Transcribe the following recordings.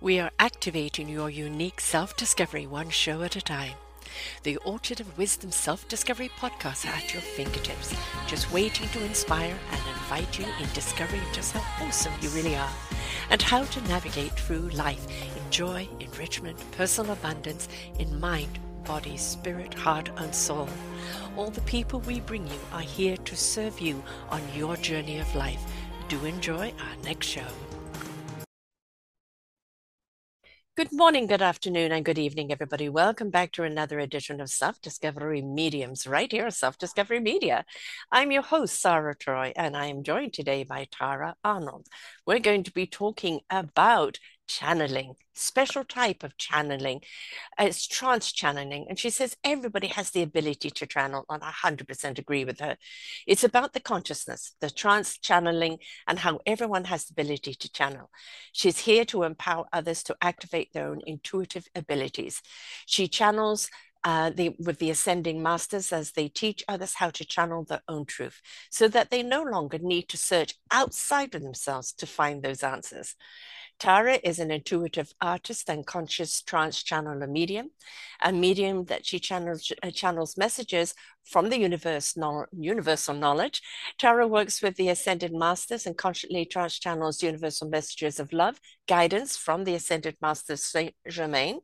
We are activating your unique self discovery one show at a time. The Orchard of Wisdom Self Discovery podcast at your fingertips, just waiting to inspire and invite you in discovering just how awesome you really are and how to navigate through life in joy, enrichment, personal abundance, in mind, body, spirit, heart, and soul. All the people we bring you are here to serve you on your journey of life. Do enjoy our next show. Good morning, good afternoon, and good evening, everybody. Welcome back to another edition of Self Discovery Mediums right here at Self Discovery Media. I'm your host, Sarah Troy, and I am joined today by Tara Arnold. We're going to be talking about channeling, special type of channeling. It's trance channeling. And she says everybody has the ability to channel, and I 100% agree with her. It's about the consciousness, the trance channeling, and how everyone has the ability to channel. She's here to empower others to activate their own intuitive abilities. She channels uh, the, with the ascending masters as they teach others how to channel their own truth so that they no longer need to search outside of themselves to find those answers. Tara is an intuitive artist and conscious trance channeler medium, a medium that she channels, uh, channels messages from the universe, no, universal knowledge. Tara works with the Ascended Masters and consciously trance channels universal messages of love, guidance from the Ascended Masters Saint Germain.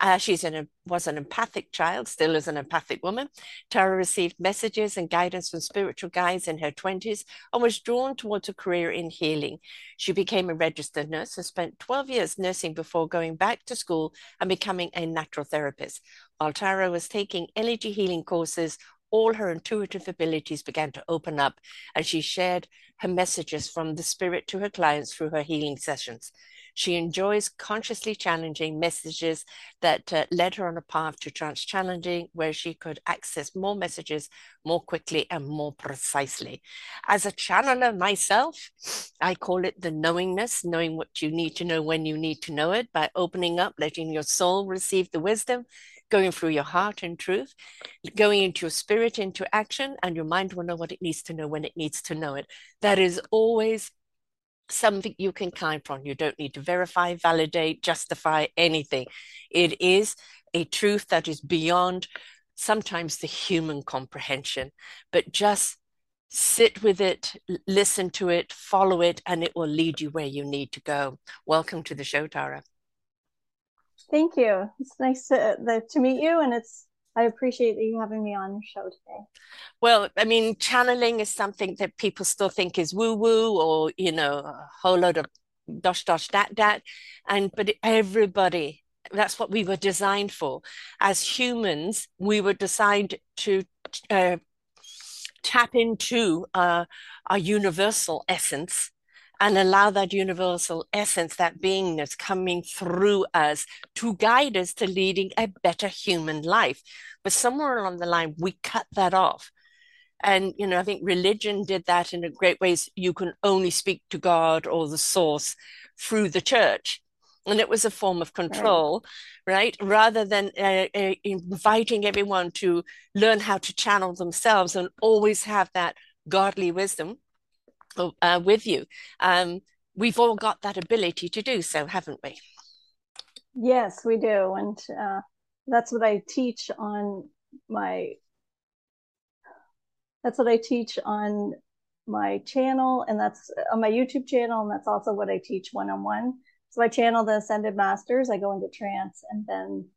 Uh, she's an, was an empathic child, still is an empathic woman. Tara received messages and guidance from spiritual guides in her 20s and was drawn towards a career in healing. She became a registered nurse and spent 12 years nursing before going back to school and becoming a natural therapist. While Tara was taking energy healing courses, all her intuitive abilities began to open up, and she shared her messages from the spirit to her clients through her healing sessions. She enjoys consciously challenging messages that uh, led her on a path to trance channeling, where she could access more messages more quickly and more precisely. As a channeler myself, I call it the knowingness, knowing what you need to know when you need to know it by opening up, letting your soul receive the wisdom, going through your heart and truth, going into your spirit into action, and your mind will know what it needs to know when it needs to know it. That is always something you can count on. You don't need to verify, validate, justify anything. It is a truth that is beyond sometimes the human comprehension, but just sit with it, listen to it, follow it, and it will lead you where you need to go. Welcome to the show, Tara. Thank you. It's nice to, to meet you, and it's I appreciate you having me on your show today. Well, I mean, channeling is something that people still think is woo woo or, you know, a whole load of dosh dosh dat dat. And, but everybody, that's what we were designed for. As humans, we were designed to uh, tap into uh, our universal essence and allow that universal essence, that beingness coming through us to guide us to leading a better human life. But somewhere along the line, we cut that off. And, you know, I think religion did that in a great ways. You can only speak to God or the source through the church. And it was a form of control, right? right? Rather than uh, uh, inviting everyone to learn how to channel themselves and always have that godly wisdom uh, with you. Um, we've all got that ability to do so, haven't we? Yes, we do. And uh, that's what I teach on my that's what I teach on my channel and that's on my YouTube channel and that's also what I teach one on one. So I channel the ascended masters, I go into trance and then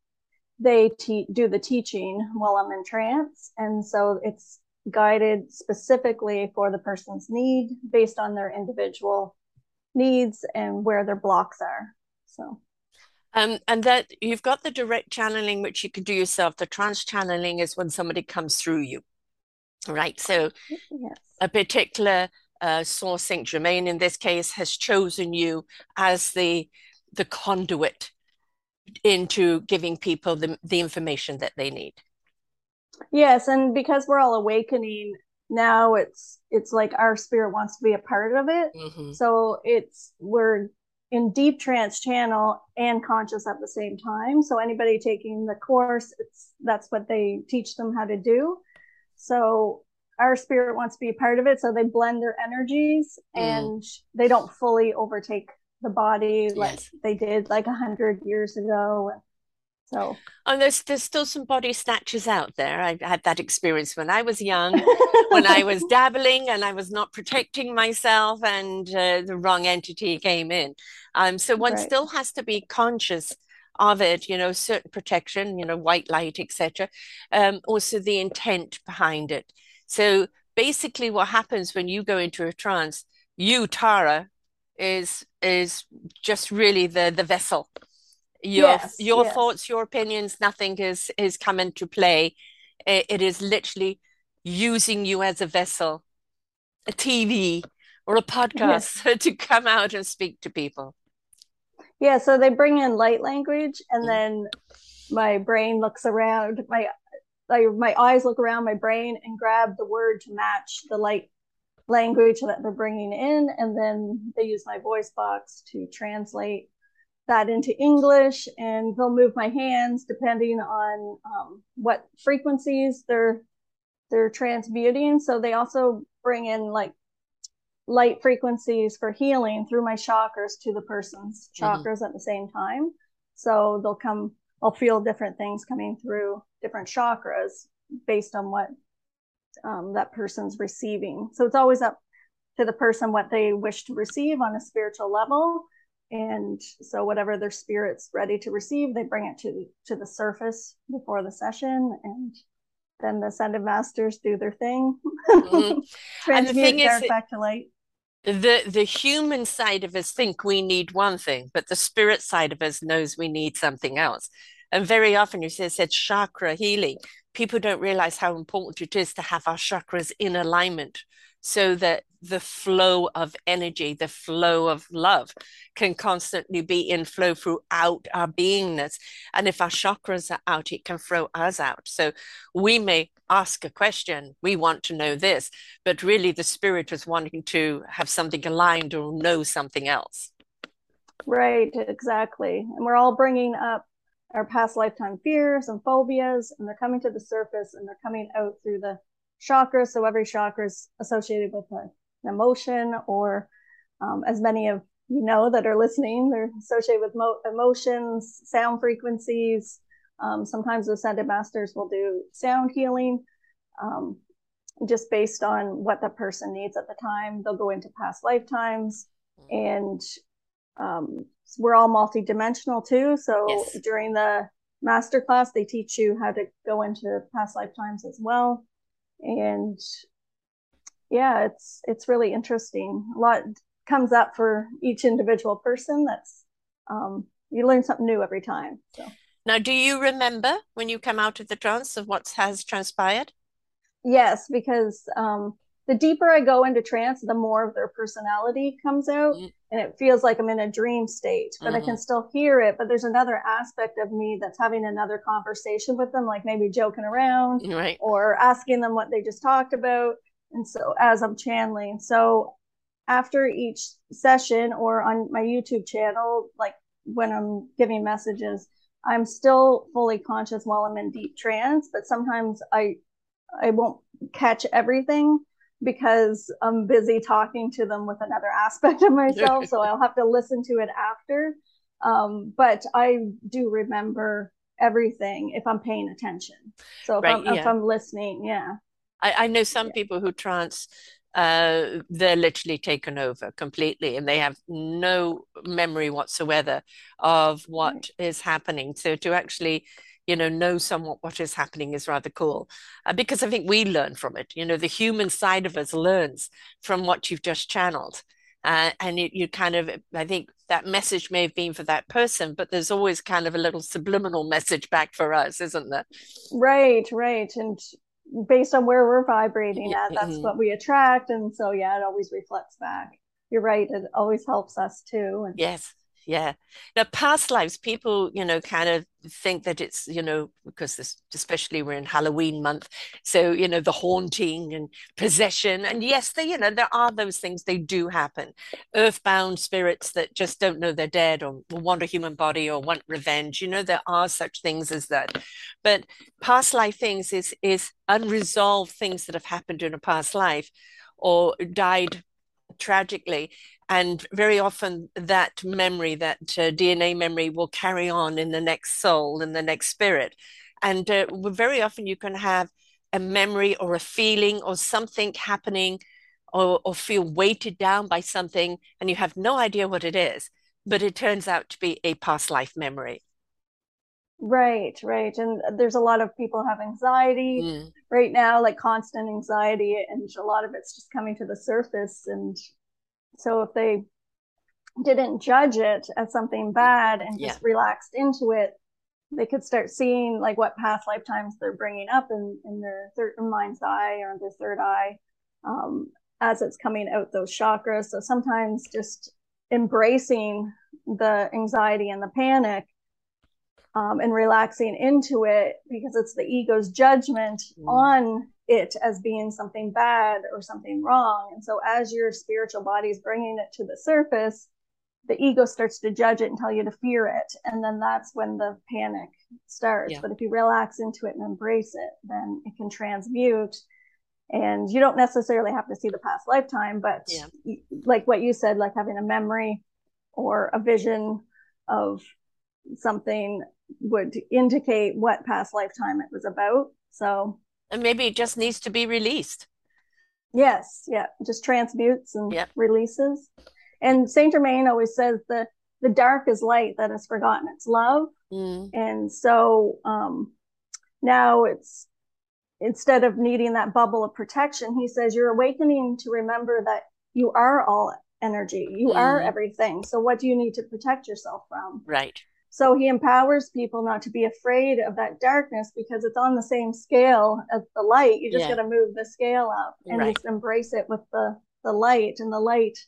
they te- do the teaching while I'm in trance and so it's guided specifically for the person's need based on their individual needs and where their blocks are. So um, and that you've got the direct channeling, which you can do yourself. The trance channeling is when somebody comes through you, right? So, yes. a particular uh, source, Saint Germain in this case, has chosen you as the the conduit into giving people the, the information that they need. Yes, and because we're all awakening now, it's it's like our spirit wants to be a part of it. Mm-hmm. So it's we're in deep trance channel and conscious at the same time. So anybody taking the course, it's that's what they teach them how to do. So our spirit wants to be a part of it, so they blend their energies mm. and they don't fully overtake the body like Yes. they did like a hundred years ago. So And there's there's still some body snatchers out there. I had that experience when I was young, when I was dabbling and I was not protecting myself, and uh, the wrong entity came in. Um, so one right. still has to be conscious of it, you know, certain protection, you know, white light, etc. Um, also the intent behind it. So basically, what happens when you go into a trance, you, Tara, is is just really the the vessel your Yes, your yes, thoughts, your opinions, nothing is is come into play. It, it is literally using you as a vessel, a TV or a yes. podcast to come out and speak to people. Yeah, so they bring in light language and Mm, then my brain looks around, my like my eyes look around my brain and grab the word to match the light language that they're bringing in and then they use my voice box to translate that into English and they'll move my hands depending on um, what frequencies they're they're transmuting. So they also bring in like light frequencies for healing through my chakras to the person's mhm, chakras at the same time. So they'll come, I'll feel different things coming through different chakras based on what um, that person's receiving. So it's always up to the person what they wish to receive on a spiritual level. And so whatever their spirit's ready to receive, they bring it to to the surface before the session, and then the ascended masters do their thing, mhm. And the thing transmute is, back to light. the the human side of us think we need one thing, but the spirit side of us knows we need something else. And very often you say, said chakra healing. People don't realize how important it is to have our chakras in alignment so that the flow of energy, the flow of love can constantly be in flow throughout our beingness. And if our chakras are out, it can throw us out. So we may ask a question, we want to know this, but really the spirit is wanting to have something aligned or know something else. Right, exactly. And we're all bringing up our past lifetime fears and phobias, and they're coming to the surface and they're coming out through the chakras. So every chakra is associated with an emotion, or um, as many of you know that are listening, they're associated with mo- emotions, sound frequencies. Um, sometimes the ascended masters will do sound healing. Um, just based on what the person needs at the time. They'll go into past lifetimes and um, we're all multidimensional too. So Yes. during the master class, they teach you how to go into past lifetimes as well. And yeah, it's it's really interesting. A lot comes up for each individual person. That's um, you learn something new every time. So Now, do you remember when you come out of the trance of what has transpired? Yes, because um, the deeper I go into trance, the more of their personality comes out, Mm, and it feels like I'm in a dream state, but I can mhm, still hear it. But there's another aspect of me that's having another conversation with them, like maybe joking around Right. or asking them what they just talked about. And so as I'm channeling, so after each session or on my YouTube channel, like when I'm giving messages, I'm still fully conscious while I'm in deep trance, but sometimes I I won't catch everything because I'm busy talking to them with another aspect of myself. So I'll have to listen to it after. Um, but I do remember everything if I'm paying attention. So if Right. I'm if I'm listening, yeah, I, I know some yeah, people who trance, uh, they're literally taken over completely and they have no memory whatsoever of right, what is happening. So to actually, you know, know somewhat what is happening is rather cool. Uh, because I think we learn from it. You know, the human side of us learns from what you've just channeled. Uh, and you, you kind of, I think that message may have been for that person, but there's always kind of a little subliminal message back for us, isn't there? right, right. And based on where we're vibrating at, that's Mhm. what we attract. And so yeah, it always reflects back. You're right, it always helps us too. And Yes, yeah. Now, past lives, people, you know, kind of think that it's, you know, because this, especially we're in Halloween month, so, you know, the haunting and possession. And yes, they, you know, there are those things, they do happen. Earthbound spirits that just don't know they're dead or want a human body or want revenge. You know, there are such things as that. But past life things is is unresolved things that have happened in a past life or died tragically. And very often that memory, that uh, DNA memory will carry on in the next soul, in the next spirit. And uh, very often you can have a memory or a feeling or something happening or, or feel weighted down by something and you have no idea what it is, but it turns out to be a past life memory. Right, right. And there's a lot of people have anxiety mm. right now, like constant anxiety, and a lot of it's just coming to the surface. And so if they didn't judge it as something bad and just yeah. relaxed into it, they could start seeing like what past lifetimes they're bringing up in, in their third mind's eye or their third eye um, as it's coming out those chakras. So sometimes just embracing the anxiety and the panic um, and relaxing into it because it's the ego's judgment mm. on it as being something bad or something wrong. And so, as your spiritual body is bringing it to the surface, the ego starts to judge it and tell you to fear it. And then that's when the panic starts. Yeah. But if you relax into it and embrace it, then it can transmute. And you don't necessarily have to see the past lifetime, but yeah. like what you said, like having a memory or a vision of something would indicate what past lifetime it was about. So, and maybe it just needs to be released. Yes, yeah, just transmutes and yep. releases. And Saint Germain always says the the dark is light that has forgotten its love, mm. and so um, now it's instead of needing that bubble of protection, he says you're awakening to remember that you are all energy, you mm. are everything. So what do you need to protect yourself from? Right. So he empowers people not to be afraid of that darkness because it's on the same scale as the light. You just yeah. got to move the scale up and right. just embrace it with the the light, and the light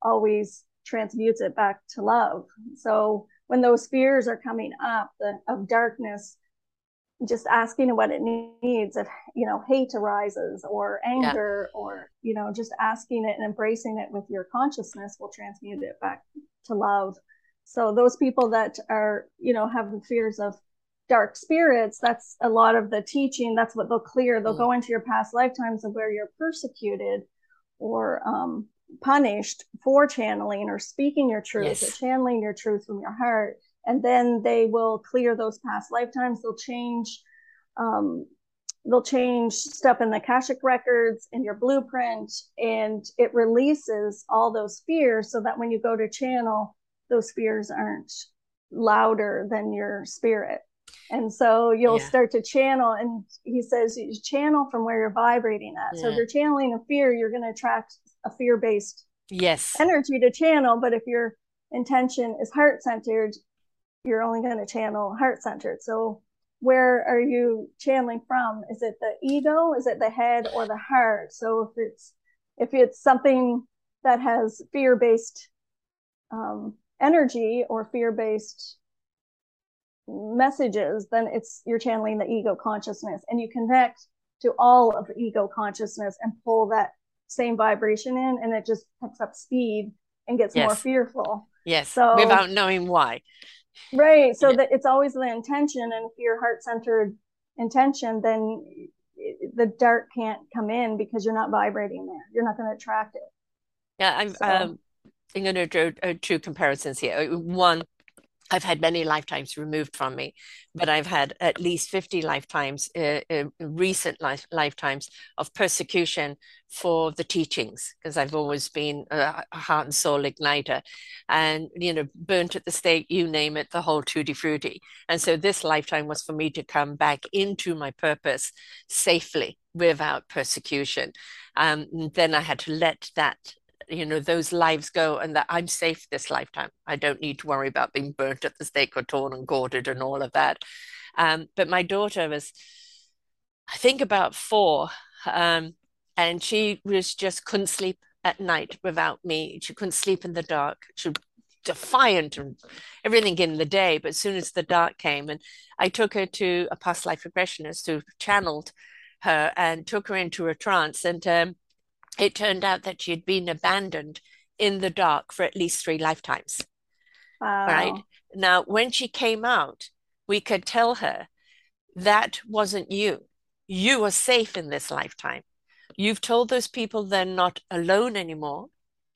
always transmutes it back to love. So when those fears are coming up the, of darkness, just asking what it needs if you know hate arises or anger yeah. or you know just asking it and embracing it with your consciousness will transmute it back to love so those people that are, you know, have the fears of dark spirits, that's a lot of the teaching. That's what they'll clear. They'll mm. go into your past lifetimes of where you're persecuted or um, punished for channeling or speaking your truth yes. or channeling your truth from your heart. And then they will clear those past lifetimes. They'll change, um, they'll change stuff in the Akashic records in your blueprint, and it releases all those fears so that when you go to channel, those fears aren't louder than your spirit. And so you'll yeah. start to channel, and he says you channel from where you're vibrating at. Yeah. So if you're channeling a fear, you're going to attract a fear based yes energy to channel. But if your intention is heart centered, you're only going to channel heart centered. So where are you channeling from? Is it the ego? Is it the head or the heart? So if it's if it's something that has fear based um, energy or fear based messages, then it's you're channeling the ego consciousness and you connect to all of the ego consciousness and pull that same vibration in and it just picks up speed and gets yes. more fearful. Yes. So without knowing why. Right. So yeah. that it's always the intention and if your heart centered intention, then the dark can't come in because you're not vibrating there. You're not going to attract it. Yeah, I'm so. um, I'm going to draw uh, two comparisons here. Uh, one, I've had many lifetimes removed from me, but I've had at least 50 lifetimes, uh, uh, recent life, lifetimes of persecution for the teachings, because I've always been a, heart and soul igniter and, you know, burnt at the stake, you name it, the whole tutti frutti. And so this lifetime was for me to come back into my purpose safely without persecution. Um, then I had to let that you know those lives go and that i'm safe this lifetime. I don't need to worry about being burnt at the stake or torn and gorded and all of that. Um, but my daughter was i think about four um, and she was just couldn't sleep at night without me. She couldn't sleep in the dark. She defiant and everything in the day but as soon as the dark came and i took her to a past life regressionist who channeled her and took her into a trance and um, it turned out that she had been abandoned in the dark for at least three lifetimes. Wow. Right. Now, when she came out, we could tell her that wasn't you. You are safe in this lifetime. You've told those people they're not alone anymore.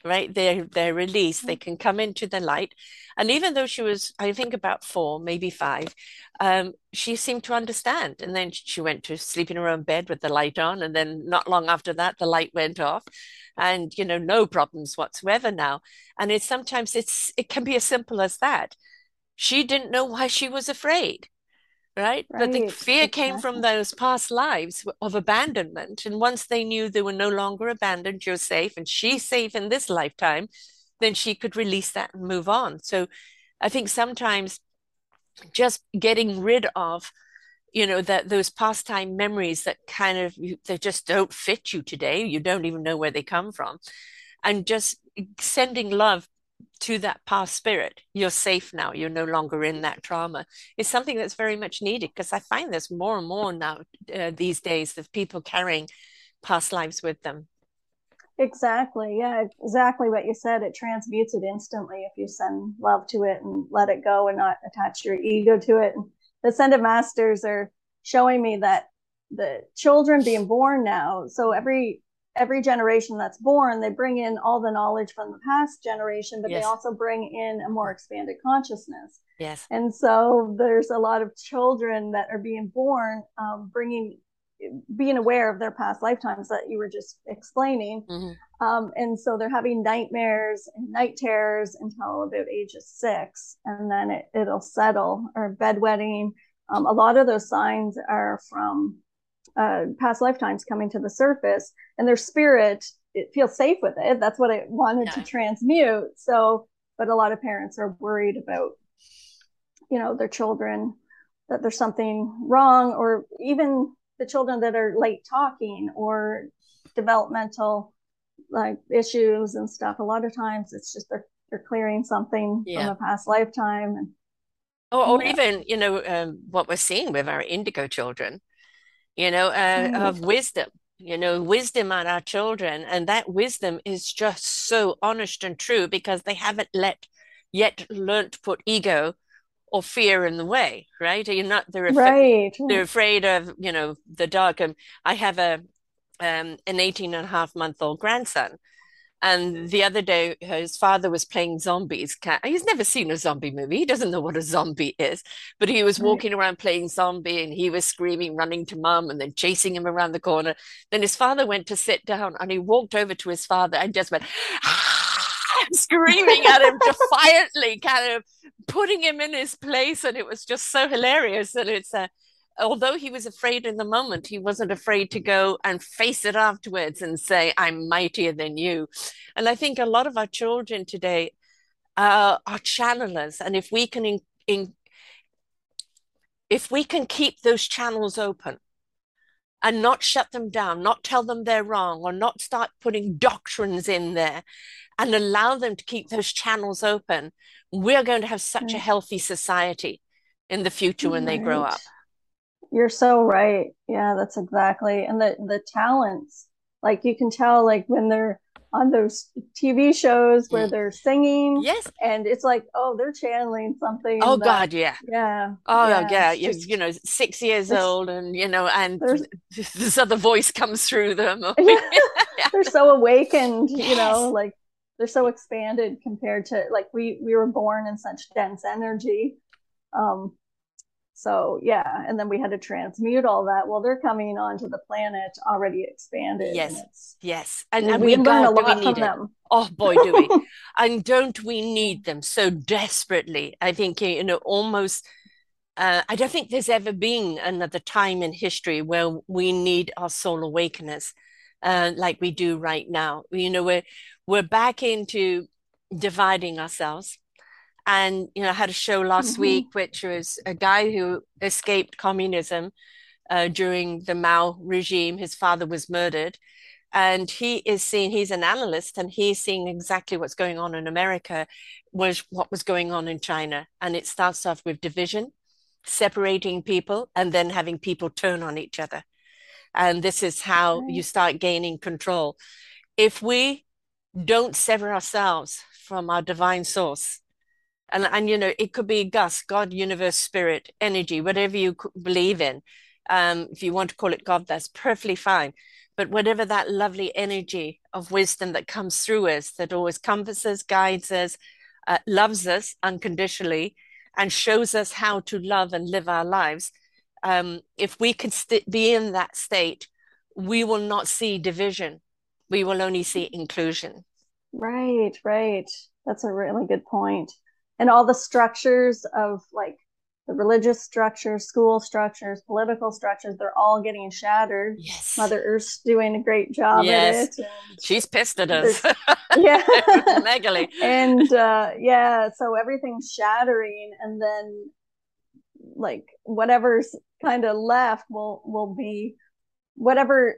Right? They're they're released. They can come into the light. And even though she was, I think about four, maybe five, um, she seemed to understand. And then she went to sleep in her own bed with the light on. And then not long after that, the light went off. And you know, no problems whatsoever now. And it's sometimes it's it can be as simple as that. She didn't know why she was afraid right? But the Right. fear came from those past lives of abandonment. And once they knew they were no longer abandoned, you're safe, and she's safe in this lifetime, then she could release that and move on. So I think sometimes just getting rid of, you know, that those pastime memories that kind of you, they just don't fit you today. You don't even know where they come from. And just sending love to that past spirit. You're safe now. You're no longer in that trauma. It's something that's very much needed because I find there's more and more now uh, these days of people carrying past lives with them. Exactly. Yeah, exactly what you said. It transmutes it instantly if you send love to it and let it go and not attach your ego to it. The Ascended Masters are showing me that the children being born now, so every every generation that's born, they bring in all the knowledge from the past generation, but they also bring in a more expanded consciousness. yes, And so there's a lot of children that are being born, um, bringing, being aware of their past lifetimes that you were just explaining. hmm Um, and so they're having nightmares and night terrors until about age of six, and then it, it'll settle or bedwetting. Um, a lot of those signs are from uh, past lifetimes coming to the surface, and their spirit it feels safe with it. That's what it wanted to transmute. So, but a lot of parents are worried about you know their children that there's something wrong or even the children that are late talking or developmental like issues and stuff a lot of times it's just they're they're clearing something from yeah. a past lifetime and Or, or yeah even, you know, um, what we're seeing with our indigo children, you know, uh, right of wisdom, you know, wisdom on our children. And that wisdom is just so honest and true because they haven't let yet learned to put ego or fear in the way, right? You're not, they're afraid, right they're afraid of, you know, the dark. And I have a, um, an 18 and a half month old grandson. And the other day, his father was playing zombies. He's never seen a zombie movie. He doesn't know what a zombie is. But he was walking around playing zombie and he was screaming, running to mum and then chasing him around the corner. Then his father went to sit down and he walked over to his father and just went, screaming at him defiantly, kind of putting him in his place. And it was just so hilarious. And it's a, although he was afraid in the moment, he wasn't afraid to go and face it afterwards and say, I'm mightier than you. And I think a lot of our children today uh, are channelers. And if we can in, in, if we can keep those channels open and not shut them down, not tell them they're wrong, or not start putting doctrines in there and allow them to keep those channels open, we're going to have such a healthy society in the future when they grow up. You're so right yeah that's exactly and the the talents like you can tell like when they're on those tv shows where Mm. they're singing Yes. and it's like oh they're channeling Oh something that God, yeah. yeah Oh yeah yeah, it's you you know, six years there's old, and you know, and this other voice comes through them. yeah, they're so awakened you know like they're so expanded compared to like we we were born in such dense energy um so yeah and then we had to transmute all that well they're coming onto the planet already expanded Yes. Yes. And and we we learn a God, do we lot need from it? them Oh boy, do we. And don't we need them so desperately? I think, you know, almost uh, I don't think there's ever been another time in history where we need our soul awakeners uh, like we do right now. You know, we're we're back into dividing ourselves. And you know, I had a show last hmm week, which was a guy who escaped communism uh, during the Mao regime. His father was murdered, and he is seeing. He's an analyst, and he's seeing exactly what's going on in America, was what was going on in China. And it starts off with division, separating people, and then having people turn on each other. And this is how you start gaining control. If we don't sever ourselves from our divine source, and and you know it could be Gus, God, universe, spirit, energy, whatever you believe in. Um, if you want to call it God, that's perfectly fine. but whatever that lovely energy of wisdom that comes through us, that always comforts us, guides us, uh, loves us unconditionally, and shows us how to love and live our lives. Um, if we can st- be in that state, we will not see division. We will only see inclusion. Right, right. That's a really good point. And all the structures of like the religious structures, school structures, political structures, they're all getting shattered. Yes. Mother Earth's doing a great job yes. at it. She's pissed at us. yeah. Megally. and uh, yeah, so everything's shattering and then like whatever's kind of left will will be whatever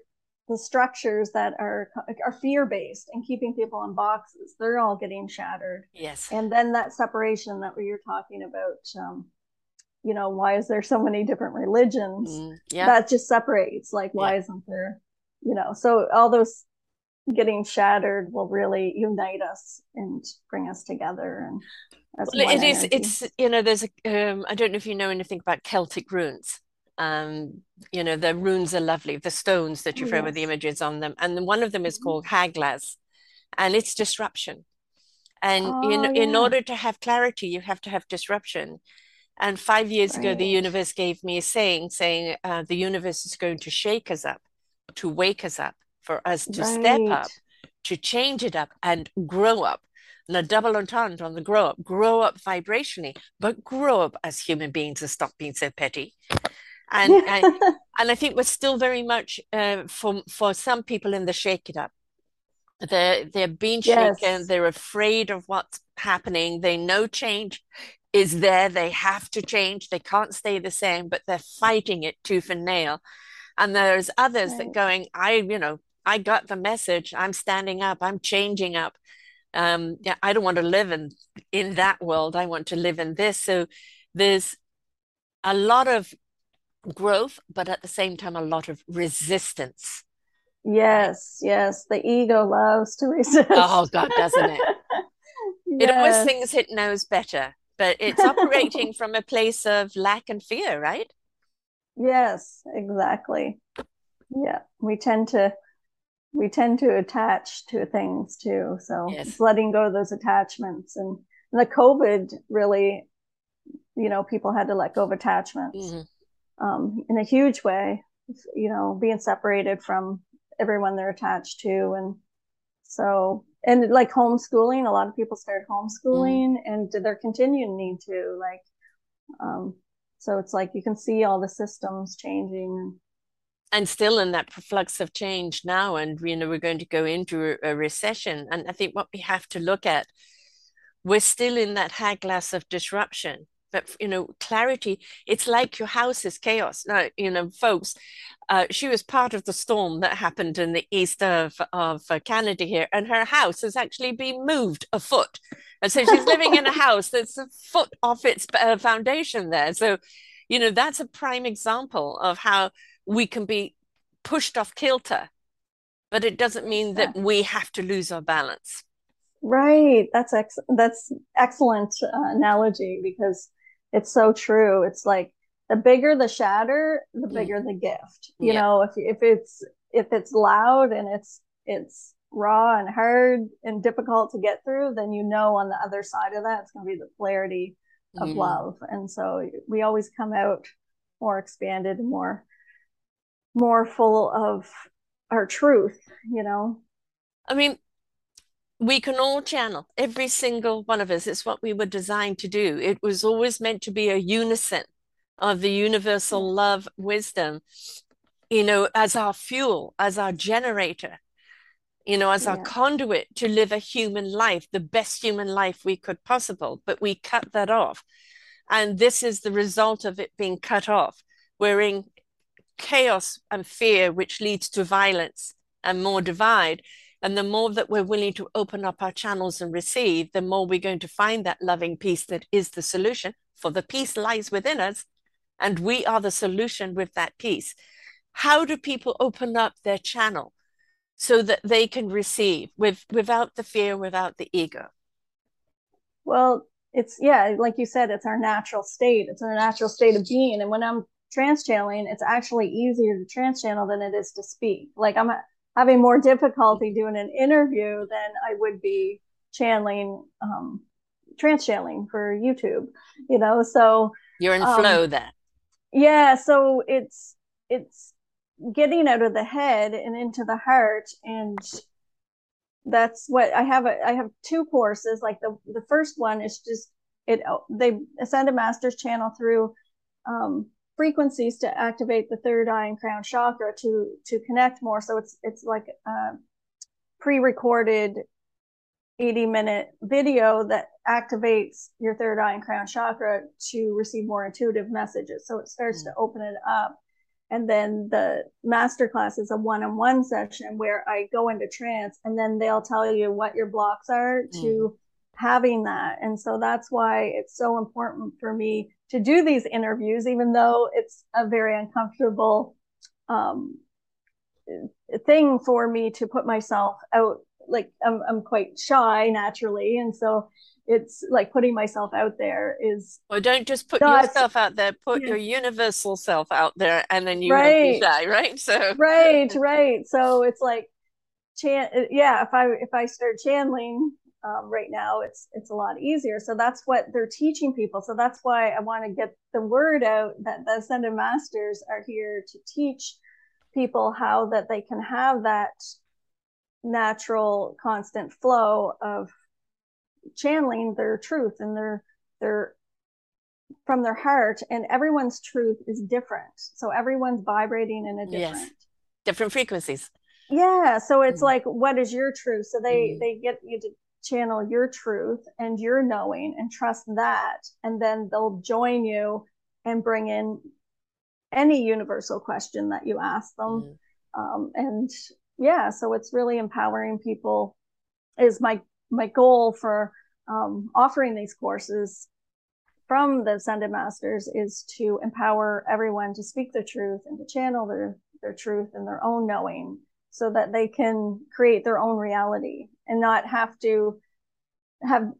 the structures that are are fear based and keeping people in boxes. They're all getting shattered. Yes. And then that separation that we were talking about um, you know why is there so many different religions? Mm, yeah. that just separates like why yeah. isn't there you know? So all those getting shattered will really unite us and bring us together and well, it is it's you know there's a um, i don't know if you know anything about celtic runes um, you know the runes are lovely the stones that you throw yes. with the images on them and one of them is mm-hmm. called Hagalaz, and it's disruption and oh, in, yeah. in order to have clarity you have to have disruption and five years right. ago, the universe gave me a saying, saying uh, the universe is going to shake us up, to wake us up, for us to right. step up, to change it up and grow up. And a double entendre on the grow up, grow up vibrationally, but grow up as human beings and stop being so petty. And and, and I think we're still very much uh, for for some people in the shake it up. They're they're being shaken. Yes. They're afraid of what's happening. They know change is there. They have to change. They can't stay the same, but they're fighting it tooth and nail. And there's others right. that going, I, you know, I got the message. I'm standing up. I'm changing up. Um, yeah, I don't want to live in in that world. I want to live in this. So there's a lot of growth, but at the same time, a lot of resistance. Yes, yes. The ego loves to resist. Oh God, doesn't it? yes. It always thinks it knows better but it's operating from a place of lack and fear, right? Yes, exactly. Yeah, we tend to we tend to attach to things too. So yes. letting go of those attachments and, and, the COVID really, you know, people had to let go of attachments mm-hmm. Um, in a huge way. You know, being separated from everyone they're attached to, and so and like homeschooling a lot of people started homeschooling mm. and they're continuing need to like um so it's like you can see all the systems changing and still in that flux of change now and you know we're going to go into a recession and i think what we have to look at we're still in that Hagalaz of disruption but you know clarity it's like your house is chaos now you know folks uh, she was part of the storm that happened in the east of, of uh, Canada here, and her house has actually been moved a foot. And so she's living in a house that's a foot off its uh, foundation there. So, you know, that's a prime example of how we can be pushed off kilter, but it doesn't mean that we have to lose our balance. Right. That's ex- that's excellent uh, analogy because it's so true. It's like the bigger the shatter, the bigger the gift. You yeah. know, if if it's if it's loud and it's it's raw and hard and difficult to get through, then you know on the other side of that it's going to be the clarity of mm. love. And so we always come out more expanded, more more full of our truth, you know. I mean, we can all channel every single one of us. It's what we were designed to do. It was always meant to be a unison of the universal mm. love wisdom, you know, as our fuel, as our generator, you know, as yeah. our conduit to live a human life, the best human life we could possible. But we cut that off. And this is the result of it being cut off. We're in chaos and fear, which leads to violence and more divide. And the more that we're willing to open up our channels and receive, the more we're going to find that loving peace that is the solution. For the peace lies within us, and we are the solution with that peace. How do people open up their channel so that they can receive with without the fear, without the ego? Well, it's yeah, like you said, it's our natural state. It's our natural state of being. And when I'm trance channeling, it's actually easier to trance channel than it is to speak. Like I'm having more difficulty doing an interview than I would be channeling, um, trance channeling for YouTube, you know? So you're in um, flow then. Yeah. So it's, it's getting out of the head and into the heart and that's what I have. A, I have two courses. Like the the first one is just it. They send a masters channel through um, frequencies to activate the third eye and crown chakra to to connect more. So it's it's like a pre-recorded 80 minute video that activates your third eye and crown chakra to receive more intuitive messages. So it starts mm-hmm. to open it up. And then the master class is a one-on-one session where I go into trance and then they'll tell you what your blocks are mm. to having that. And so that's why it's so important for me to do these interviews, even though it's a very uncomfortable um, thing for me to put myself out. Like I'm, I'm quite shy naturally. And so it's like putting myself out there is well don't just put not, yourself out there put yeah. your universal self out there and then you right. die right so right right so it's like chan yeah if i if i start channeling um, right now it's it's a lot easier. So that's what they're teaching people. So that's why i want to get the word out that the ascended masters are here to teach people how that they can have that natural constant flow of channeling their truth and their their from their heart. And everyone's truth is different. So everyone's vibrating in a different yes. different frequencies. Yeah. So it's mm. like what is your truth? So they mm. they get you to channel your truth and your knowing and trust that. And then they'll join you and bring in any universal question that you ask them. Mm. um, and yeah so it's really empowering people is my my goal for um, offering these courses from the Ascended Masters is to empower everyone to speak the truth and to channel their, their truth and their own knowing so that they can create their own reality and not have to have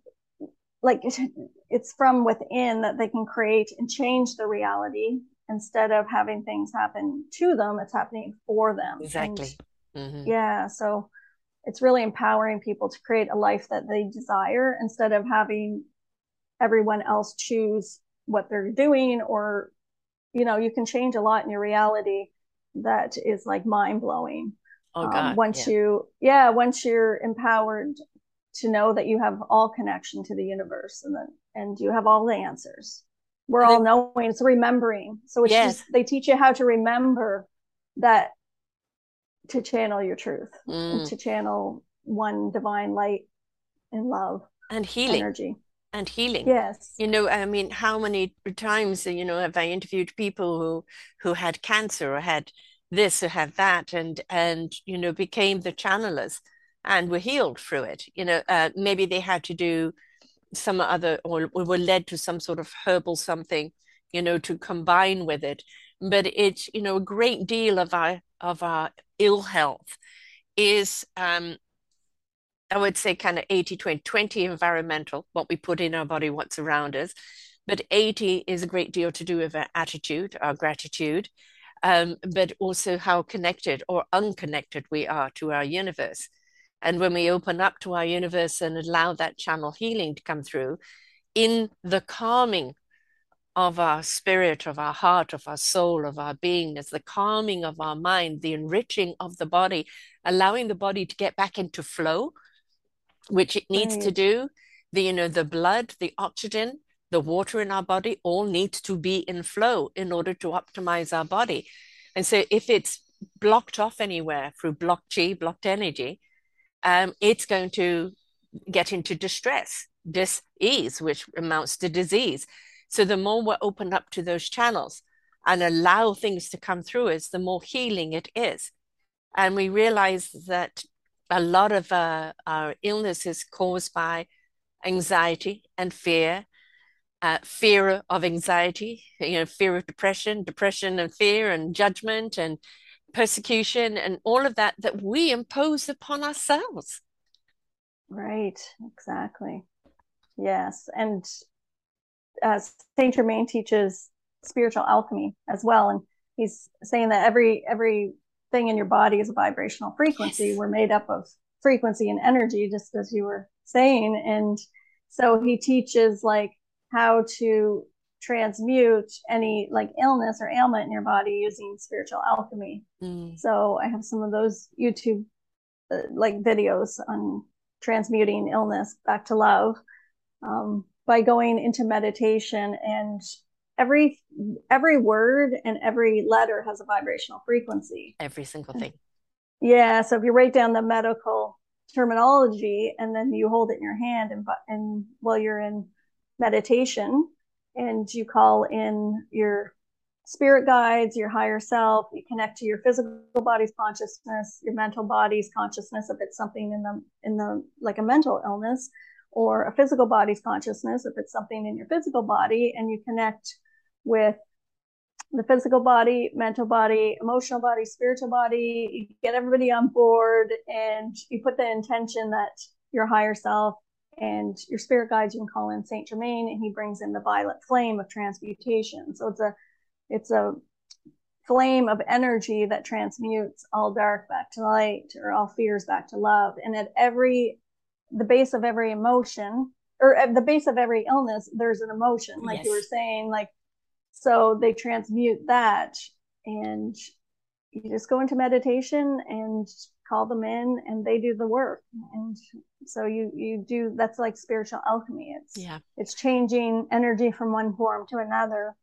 like it's from within that they can create and change the reality. Instead of having things happen to them it's happening for them. Exactly. And, mm-hmm. yeah so it's really empowering people to create a life that they desire instead of having everyone else choose what they're doing or you know you can change a lot in your reality that is like mind blowing oh, um, God, um, once yeah. you yeah once you're empowered to know that you have all connection to the universe and then and you have all the answers we're all knowing it's remembering so it's yes. just they teach you how to remember that to channel your truth mm. to channel one divine light and love and healing energy and healing yes you know i mean how many times you know have i interviewed people who who had cancer or had this or had that and and you know became the channelers and were healed through it you know uh, maybe they had to do some other or, were led to some sort of herbal something you know to combine with it but it's you know a great deal of our of our ill health is um, I would say kind of 80 20, 20 environmental, what we put in our body, what's around us. But 80 is a great deal to do with our attitude, our gratitude, um, but also how connected or unconnected we are to our universe. And when we open up to our universe and allow that channel healing to come through, in the calming of our spirit, of our heart, of our soul, of our beingness, the calming of our mind, the enriching of the body, allowing the body to get back into flow, which it needs right. to do. The you know the blood, the oxygen, the water in our body all needs to be in flow in order to optimize our body. And so if it's blocked off anywhere through blocked chi, blocked energy, um, it's going to get into distress, dis-ease, which amounts to disease. So the more we're opened up to those channels and allow things to come through us, the more healing it is. And we realize that a lot of uh, our illness is caused by anxiety and fear, uh, fear of anxiety, you know, fear of depression, depression and fear and judgment and persecution and all of that that we impose upon ourselves. Right, exactly. Yes. And uh, Saint Germain teaches spiritual alchemy as well. And he's saying that every every thing in your body is a vibrational frequency. Yes. We're made up of frequency and energy, just as you were saying. And so he teaches like how to transmute any like illness or ailment in your body using spiritual alchemy. Mm. So I have some of those YouTube uh, like videos on transmuting illness back to love um, by going into meditation and every every word and every letter has a vibrational frequency every single thing yeah so if you write down the medical terminology and then you hold it in your hand and and while you're in meditation and you call in your spirit guides your higher self you connect to your physical body's consciousness your mental body's consciousness if it's something in the in the like a mental illness or a physical body's consciousness if it's something in your physical body and you connect with the physical body, mental body, emotional body, spiritual body. You get everybody on board and you put the intention that your higher self and your spirit guides, you can call in Saint Germain and he brings in the violet flame of transmutation. So it's a, it's a flame of energy that transmutes all dark back to light or all fears back to love. And at every, the base of every emotion or at the base of every illness, there's an emotion, like yes. you were saying, like so they transmute that and you just go into meditation and call them in and they do the work. And so you you do that's like spiritual alchemy. It's yeah. it's changing energy from one form to another.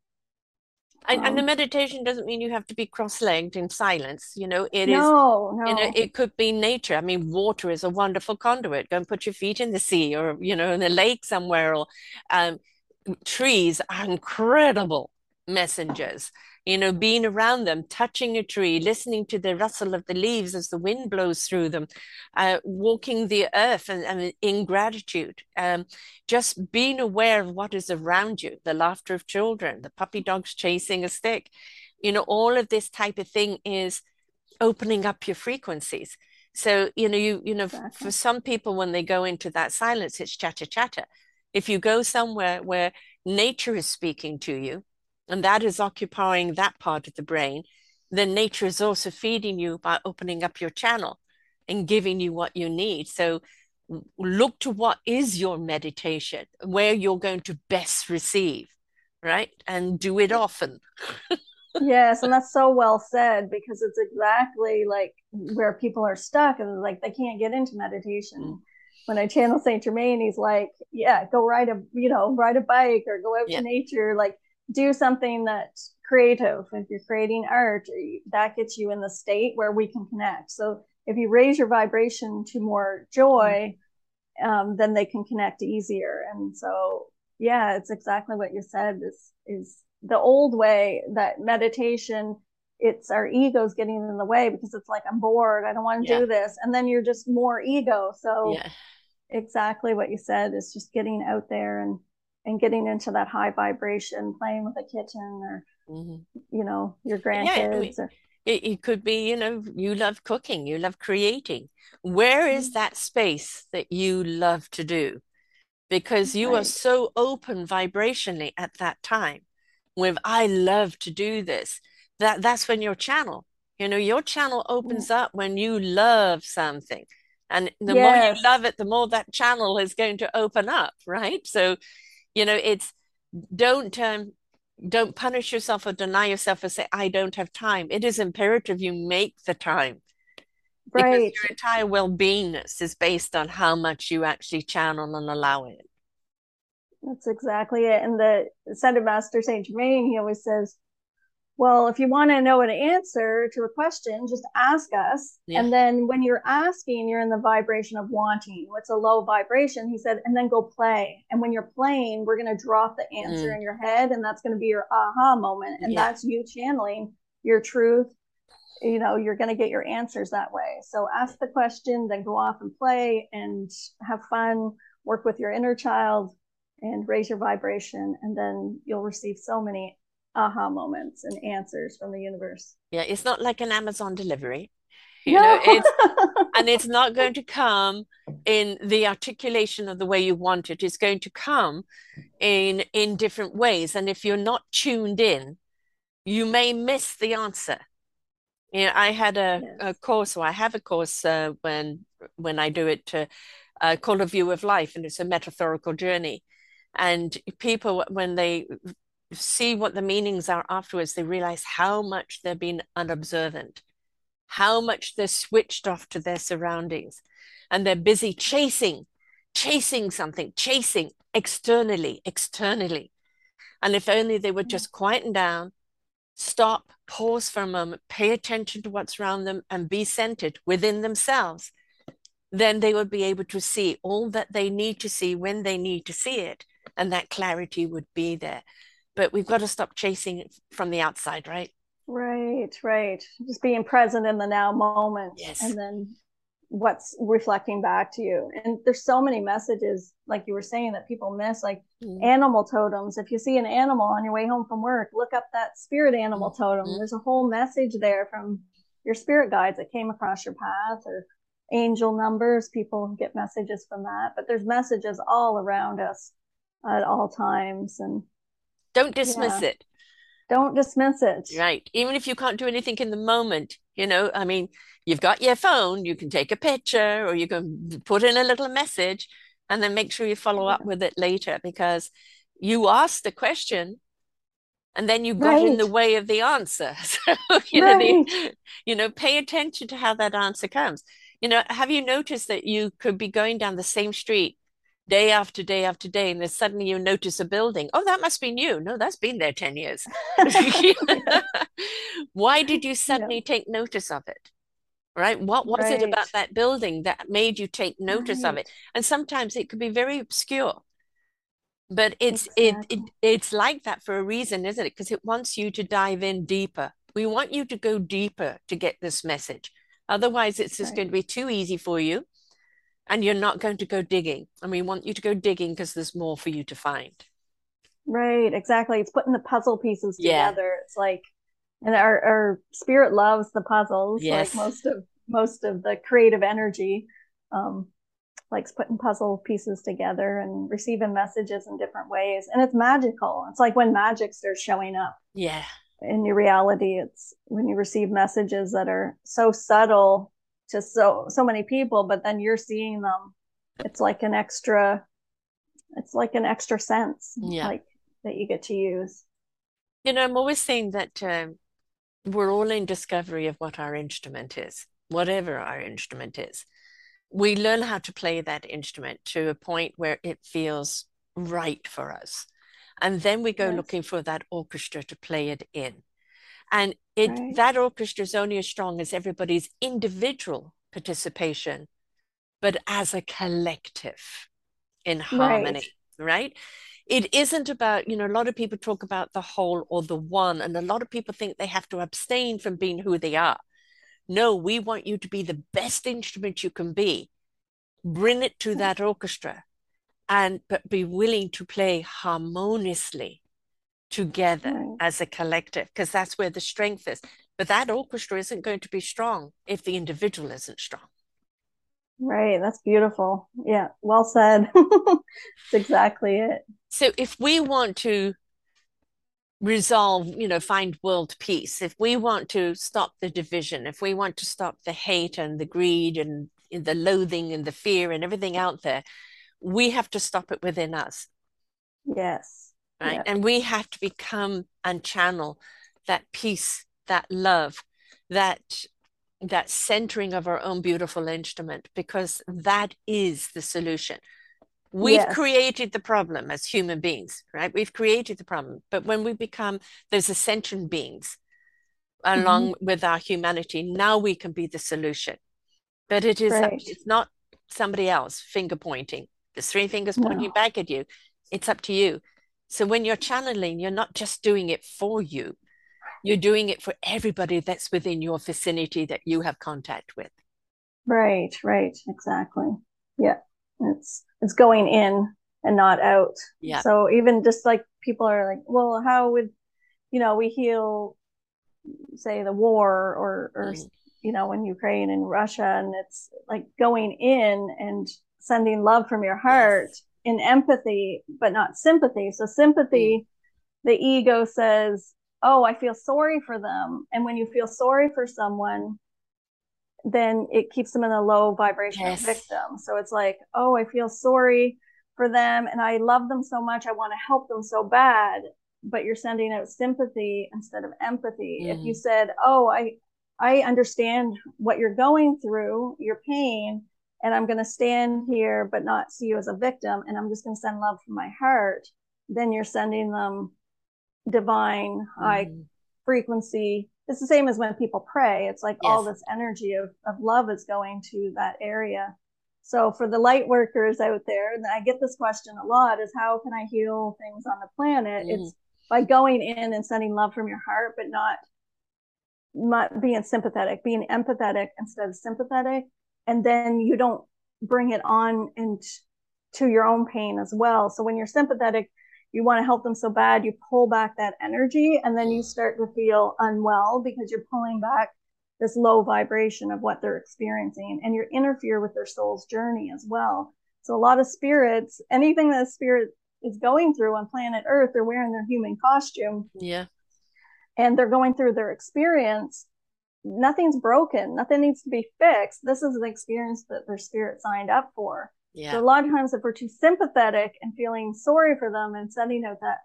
And, um, and the um, meditation doesn't mean you have to be cross-legged in silence you know it no, is no. You know, it could be nature. I mean water is a wonderful conduit. Go and put your feet in the sea or you know in a lake somewhere or um, trees are incredible messengers you know being around them touching a tree listening to the rustle of the leaves as the wind blows through them uh, walking the earth and, and in gratitude um, just being aware of what is around you the laughter of children the puppy dogs chasing a stick. You know all of this type of thing is opening up your frequencies. So you know you you know exactly. for some people when they go into that silence it's chatter chatter. If you go somewhere where nature is speaking to you and that is occupying that part of the brain, then nature is also feeding you by opening up your channel and giving you what you need. So look to what is your meditation, where you're going to best receive, right? And do it often. yes, and that's so well said because it's exactly like where people are stuck and like they can't get into meditation. Mm. When I channel Saint Germain, he's like, "Yeah, go ride a you know ride a bike or go out yeah. to nature." Like do something that's creative. If you're creating art, that gets you in the state where we can connect. So if you raise your vibration to more joy, um, then they can connect easier. And so, yeah, it's exactly what you said. Is is the old way that meditation? It's our egos getting in the way because it's like I'm bored. I don't want to yeah. do this, and then you're just more ego. So, yeah. exactly what you said is just getting out there and and getting into that high vibration, playing with a kitten or, mm-hmm. you know, your grandkids. Yeah, I mean, or... it, it could be, you know, you love cooking, you love creating. Where is mm-hmm. that space that you love to do? Because you right. are so open vibrationally at that time. With I love to do this, that that's when your channel, you know, your channel opens mm-hmm. up when you love something. And the yes. more you love it, the more that channel is going to open up, right? So you know it's don't um don't punish yourself or deny yourself or say i don't have time. It is imperative you make the time. Right. because your entire well-beingness is based on how much you actually channel and allow it. That's exactly it. And the ascended master saint germain he always says well, if you want to know an answer to a question, just ask us. Yeah. And then when you're asking, you're in the vibration of wanting. What's a low vibration? He said, and then go play. And when you're playing, we're going to drop the answer mm. in your head, and that's going to be your aha moment. And yeah. that's you channeling your truth. You know, you're going to get your answers that way. So ask the question, then go off and play and have fun, work with your inner child, and raise your vibration. And then you'll receive so many aha moments and answers from the universe. Yeah, it's not like an Amazon delivery. You no. know, it's and it's not going to come in the articulation of the way you want it. It's going to come in in different ways. And if you're not tuned in, you may miss the answer. You know, I had a, yes. a course, or I have a course uh, when when I do it to, uh, called A View of Life, and it's a metaphorical journey. And people, when they see what the meanings are afterwards, they realize how much they're being unobservant, how much they're switched off to their surroundings, and they're busy chasing, chasing something, chasing externally, externally. And if only they would mm. just quieten down, stop, pause for a moment, pay attention to what's around them, and be centered within themselves, then they would be able to see all that they need to see when they need to see it. And that clarity would be there but we've got to stop chasing from the outside, right? Right, right. Just being present in the now moment. Yes. And then what's reflecting back to you. And there's so many messages, like you were saying, that people miss, like mm-hmm. animal totems. If you see an animal on your way home from work, look up that spirit animal mm-hmm. totem. There's a whole message there from your spirit guides that came across your path or angel numbers. People get messages from that, but there's messages all around us at all times. And don't dismiss yeah. it. Don't dismiss it. Right. Even if you can't do anything in the moment, you know, I mean, you've got your phone, you can take a picture or you can put in a little message and then make sure you follow up with it later because you asked the question and then you got right. in the way of the answer. So, you right. know, the, you know, pay attention to how that answer comes. You know, have you noticed that you could be going down the same street day after day after day, and then suddenly you notice a building. Oh, that must be new. No, that's been there 10 years. Why did you suddenly yeah. take notice of it? Right? What was right. it about that building that made you take notice right. of it? And sometimes it could be very obscure. But it's exactly. it, it it's like that for a reason, isn't it? Because it wants you to dive in deeper. We want you to go deeper to get this message. Otherwise, it's just right. going to be too easy for you and you're not going to go digging. And we want you to go digging because there's more for you to find. Right, exactly. It's putting the puzzle pieces together. Yeah. It's like, and our, our spirit loves the puzzles. Yes. Like most of most of the creative energy, um, likes putting puzzle pieces together and receiving messages in different ways. And it's magical. It's like when magic starts showing up. Yeah. In your reality, it's when you receive messages that are so subtle to so so many people but then you're seeing them it's like an extra it's like an extra sense yeah. like that you get to use you know i'm always saying that um, we're all in discovery of what our instrument is whatever our instrument is we learn how to play that instrument to a point where it feels right for us and then we go yes. looking for that orchestra to play it in and it right. that orchestra is only as strong as everybody's individual participation, but as a collective in harmony, right. right? It isn't about, you know, a lot of people talk about the whole or the one, and a lot of people think they have to abstain from being who they are. No, we want you to be the best instrument you can be. Bring it to that orchestra and but be willing to play harmoniously together right. as a collective because that's where the strength is. But that orchestra isn't going to be strong if the individual isn't strong. Right that's beautiful. Yeah well said. That's exactly it. So if we want to resolve you know find world peace if we want to stop the division if we want to stop the hate and the greed and the loathing and the fear and everything out there we have to stop it within us. Yes right? Yeah. And we have to become and channel that peace, that love, that that centering of our own beautiful instrument because that is the solution. We've yes. created the problem as human beings, right? We've created the problem. But when we become those ascension beings along mm-hmm. with our humanity, now we can be the solution. But it is right. it's not somebody else finger pointing. There's three fingers pointing no. back at you. It's up to you. So when you're channeling, you're not just doing it for you, you're doing it for everybody that's within your vicinity that you have contact with. Right, right, exactly. Yeah. It's it's going in and not out. Yeah. So even just like people are like, well, how would you know we heal say the war or or mm. you know, in Ukraine and Russia, and it's like going in and sending love from your heart yes. In empathy, but not sympathy. So sympathy, mm. the ego says, "Oh, I feel sorry for them," and when you feel sorry for someone, then it keeps them in a low vibration yes. victim. So it's like, "Oh, I feel sorry." for them and I love them so much. I want to help them so bad, but you're sending out sympathy instead of empathy. Mm. If you mm. said, "Oh, I I understand what you're going through, your pain, and I'm going to stand here but not see you as a victim and I'm just going to send love from my heart." Then you're sending them divine mm. high frequency. It's the same as when people pray. It's like yes. all this energy of, of love is going to that area so for the light workers out there, and I get this question a lot is how can I heal things on the planet? Mm. It's by going in and sending love from your heart, but not not being sympathetic, being empathetic instead of sympathetic. And then you don't bring it on into to your own pain as well. So when you're sympathetic, you want to help them so bad, you pull back that energy and then you start to feel unwell because you're pulling back this low vibration of what they're experiencing and you interfere with their soul's journey as well. So a lot of spirits anything that a spirit is going through on planet earth they're wearing their human costume. Yeah. And they're going through their experience nothing's broken nothing needs to be fixed this is an experience that their spirit signed up for yeah. so a lot of times if we're too sympathetic and feeling sorry for them and sending out that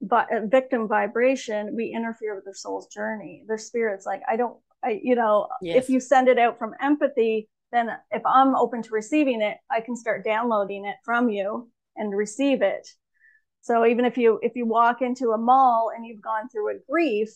but uh, victim vibration we interfere with their soul's journey their spirit's like i don't I, you know, yes. if you send it out from empathy, then if I'm open to receiving it, I can start downloading it from you and receive it. So even if you if you walk into a mall and you've gone through a grief,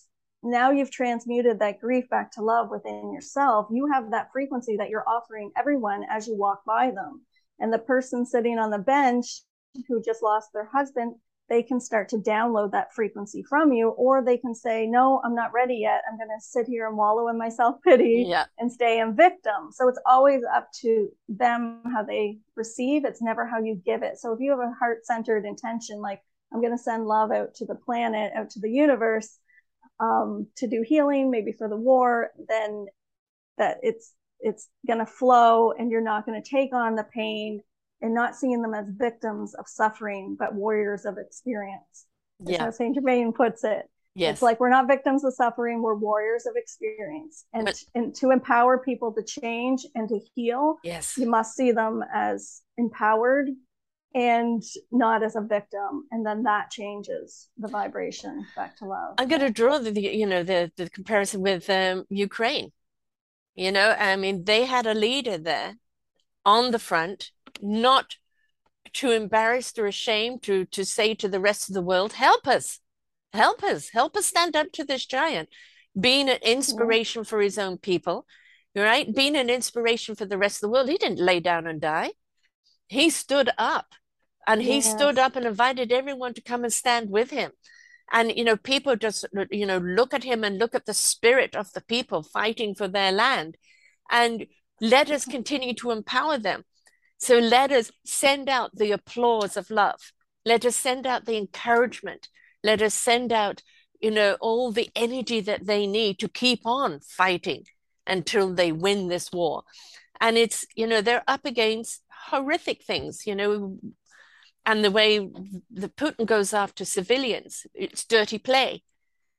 now you've transmuted that grief back to love within yourself. You have that frequency that you're offering everyone as you walk by them. And the person sitting on the bench who just lost their husband, they can start to download that frequency from you, or they can say, No, I'm not ready yet. I'm going to sit here and wallow in my self pity yeah. and stay in victim. So it's always up to them how they receive. It's never how you give it. So if you have a heart centered intention, like, I'm going to send love out to the planet, out to the universe um, to do healing, maybe for the war, then that it's it's going to flow and you're not going to take on the pain and not seeing them as victims of suffering, but warriors of experience. That's yeah. Saint Germain puts it. Yes. It's like we're not victims of suffering, we're warriors of experience. And, but, and to empower people to change and to heal, yes. you must see them as empowered and not as a victim. And then that changes the vibration back to love. I'm going to draw the, you know, the, the comparison with um, Ukraine. You know, I mean, they had a leader there on the front not too embarrassed or ashamed to to say to the rest of the world, help us, help us, help us stand up to this giant, being an inspiration for his own people, right? Being an inspiration for the rest of the world. He didn't lay down and die. He stood up and he yes. stood up and invited everyone to come and stand with him. And you know, people just you know look at him and look at the spirit of the people fighting for their land, and let us continue to empower them. So let us send out the applause of love. Let us send out the encouragement. Let us send out, you know, all the energy that they need to keep on fighting until they win this war. And it's, you know, they're up against horrific things, you know, and the way the Putin goes after civilians, it's dirty play,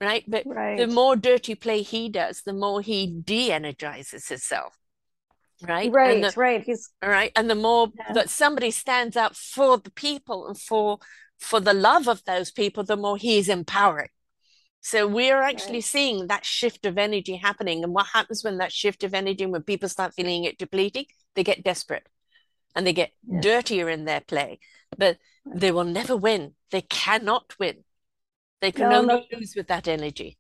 right? But right. the more dirty play he does, the more he de energizes himself right right the, right he's all right and the more yeah. that somebody stands up for the people and for for the love of those people the more he's empowering so we're actually right. seeing that shift of energy happening and what happens when that shift of energy when people start feeling it depleting they get desperate and they get yeah. dirtier in their play but they will never win they cannot win they can no, only no. lose with that energy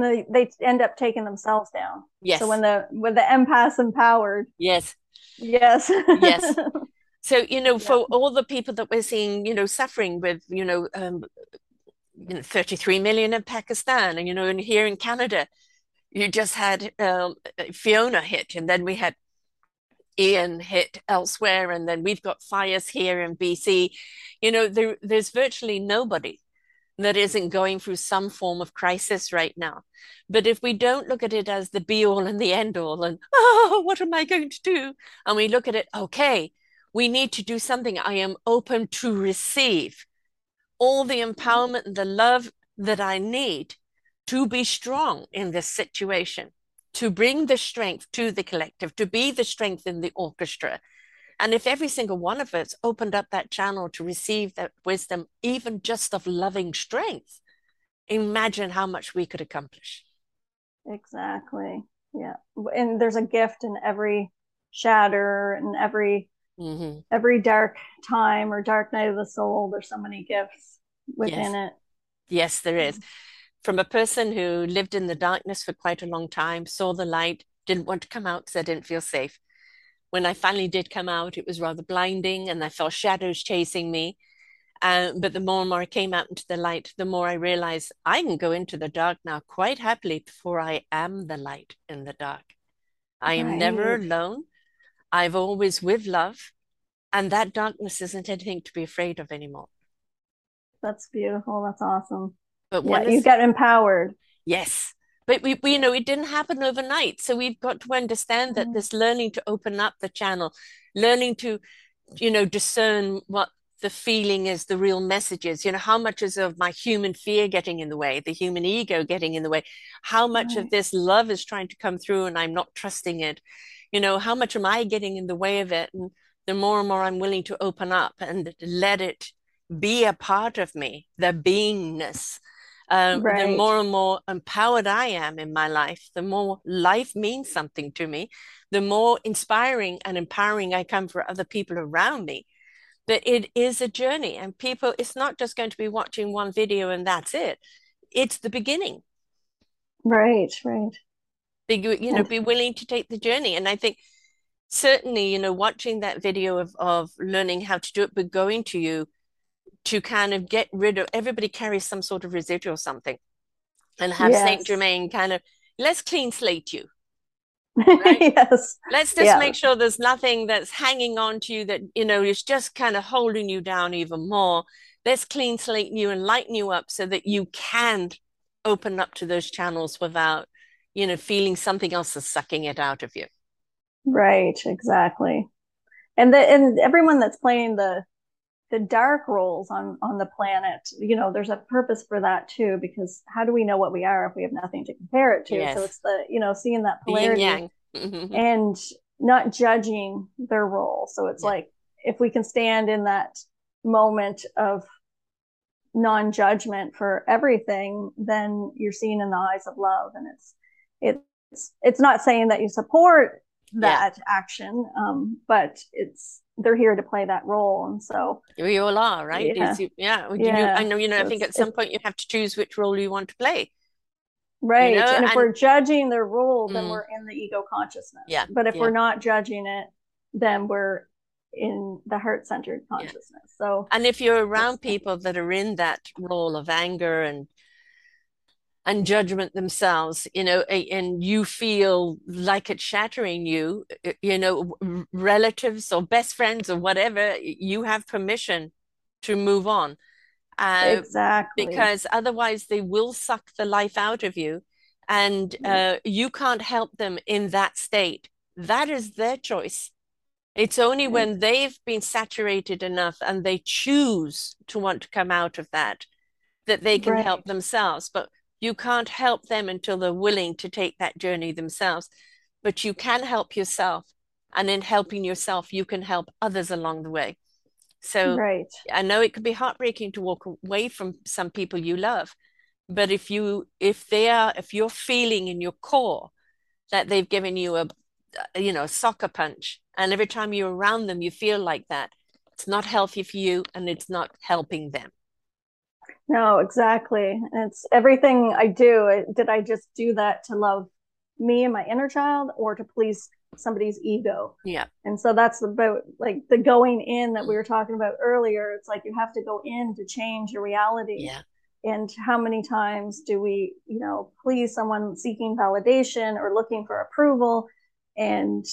they, they end up taking themselves down. Yes. So when the when the empath empowered. Yes. Yes. yes. So you know, for yeah. all the people that we're seeing, you know, suffering with, you know, um, you know, 33 million in Pakistan, and you know, and here in Canada, you just had um, Fiona hit, and then we had Ian hit elsewhere, and then we've got fires here in BC. You know, there, there's virtually nobody that isn't going through some form of crisis right now. But if we don't look at it as the be all and the end all and, oh, what am I going to do? And we look at it, okay, we need to do something. I am open to receive all the empowerment and the love that I need to be strong in this situation, to bring the strength to the collective, to be the strength in the orchestra. And if every single one of us opened up that channel to receive that wisdom, even just of loving strength, imagine how much we could accomplish. Exactly. Yeah. And there's a gift in every shatter and every mm-hmm. every dark time or dark night of the soul. There's so many gifts within yes. it. Yes, there is. From a person who lived in the darkness for quite a long time, saw the light, didn't want to come out because I didn't feel safe. When I finally did come out, it was rather blinding and I felt shadows chasing me. Uh, but the more and more I came out into the light, the more I realized I can go into the dark now quite happily, for I am the light in the dark. I am right. never alone. I've always with love, and that darkness isn't anything to be afraid of anymore. That's beautiful. That's awesome. But yeah, you got empowered. Yes. But we, we, you know, it didn't happen overnight. So we've got to understand that mm-hmm. this learning to open up the channel, learning to, you know, discern what the feeling is, the real messages, you know, how much is of my human fear getting in the way, the human ego getting in the way, how much right. of this love is trying to come through and I'm not trusting it you know how much am i getting in the way of it and the more and more i'm willing to open up and let it be a part of me the beingness um, right. the more and more empowered i am in my life the more life means something to me the more inspiring and empowering i come for other people around me. That it is a journey and people it's not just going to be watching one video and that's it. It's the beginning. Right right. Be you know be willing to take the journey. And i think certainly you know watching that video of of learning how to do it but going to you to kind of get rid of everybody carries some sort of residual something and have yes. saint germain kind of let's clean slate you right? yes let's just yeah. make sure there's nothing that's hanging on to you that you know is just kind of holding you down even more let's clean slate you and lighten you up so that you can open up to those channels without you know, feeling something else is sucking it out of you. Right, exactly. And the and everyone that's playing the the dark roles on on the planet, you know, there's a purpose for that too, because how do we know what we are if we have nothing to compare it to? Yes. So it's the, you know, seeing that polarity mm-hmm. and not judging their role. So it's yeah. like if we can stand in that moment of non-judgment for everything, then you're seeing in the eyes of love and it's it's it's not saying that you support that yeah. action um, but it's they're here to play that role and so we all are right yeah, yeah. yeah. i know you know i think at some point you have to choose which role you want to play right you know? and if and, we're judging their role then mm, we're in the ego consciousness yeah but if yeah. we're not judging it then we're in the heart centered consciousness yeah. so and if you're around people that are in that role of anger and and judgment themselves you know and you feel like it's shattering you you know relatives or best friends or whatever you have permission to move on. Uh, exactly. because otherwise they will suck the life out of you and uh, you can't help them in that state. That is their choice. It's only when they've been saturated enough and they choose to want to come out of that that they can right. help themselves. But you can't help them until they're willing to take that journey themselves, but you can help yourself. And in helping yourself, you can help others along the way. So right. I know it can be heartbreaking to walk away from some people you love, but if you if they are if you're feeling in your core that they've given you a you know a soccer punch, and every time you're around them you feel like that, it's not healthy for you and it's not helping them. No, exactly. It's everything I do. Did I just do that to love me and my inner child or to please somebody's ego? Yeah. And so that's about like the going in that we were talking about earlier. It's like you have to go in to change your reality. Yeah. And how many times do we, you know, please someone seeking validation or looking for approval? And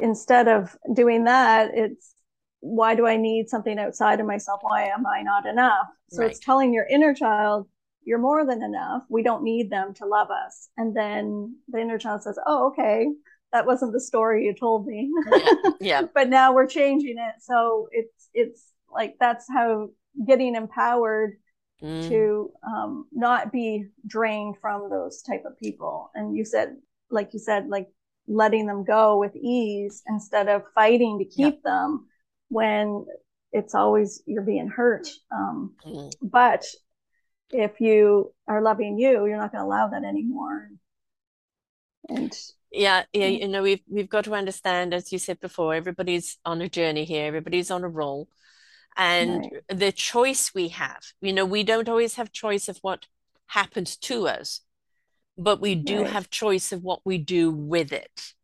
instead of doing that, it's why do I need something outside of myself? Why am I not enough? So Right. it's telling your inner child, you're more than enough. We don't need them to love us. And then the inner child says, oh, okay, that wasn't the story you told me. Yeah. but now we're changing it. So it's, it's like that's how getting empowered Mm. to um, not be drained from those type of people. And you said, like you said, like letting them go with ease instead of fighting to keep them when it's always you're being hurt. Um, Mm. but if you are loving you, you're not going to allow that anymore. And Yeah, yeah, Mm. you know, we've we've got to understand, as you said before, everybody's on a journey here, everybody's on a roll, and right, the choice we have, you know, we don't always have choice of what happens to us, but we do right, have choice of what we do with it.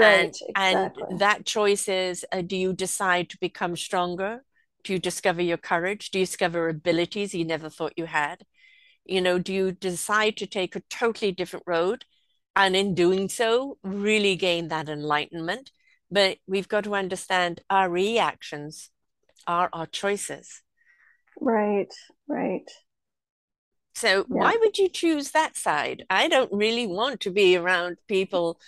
And right, and exactly. that choice is, uh, do you decide to become stronger? Do you discover your courage? Do you discover abilities you never thought you had? You know, do you decide to take a totally different road? And in doing so, really gain that enlightenment. But we've got to understand our reactions are our choices. Right, right. So Yeah, why would you choose that side? I don't really want to be around people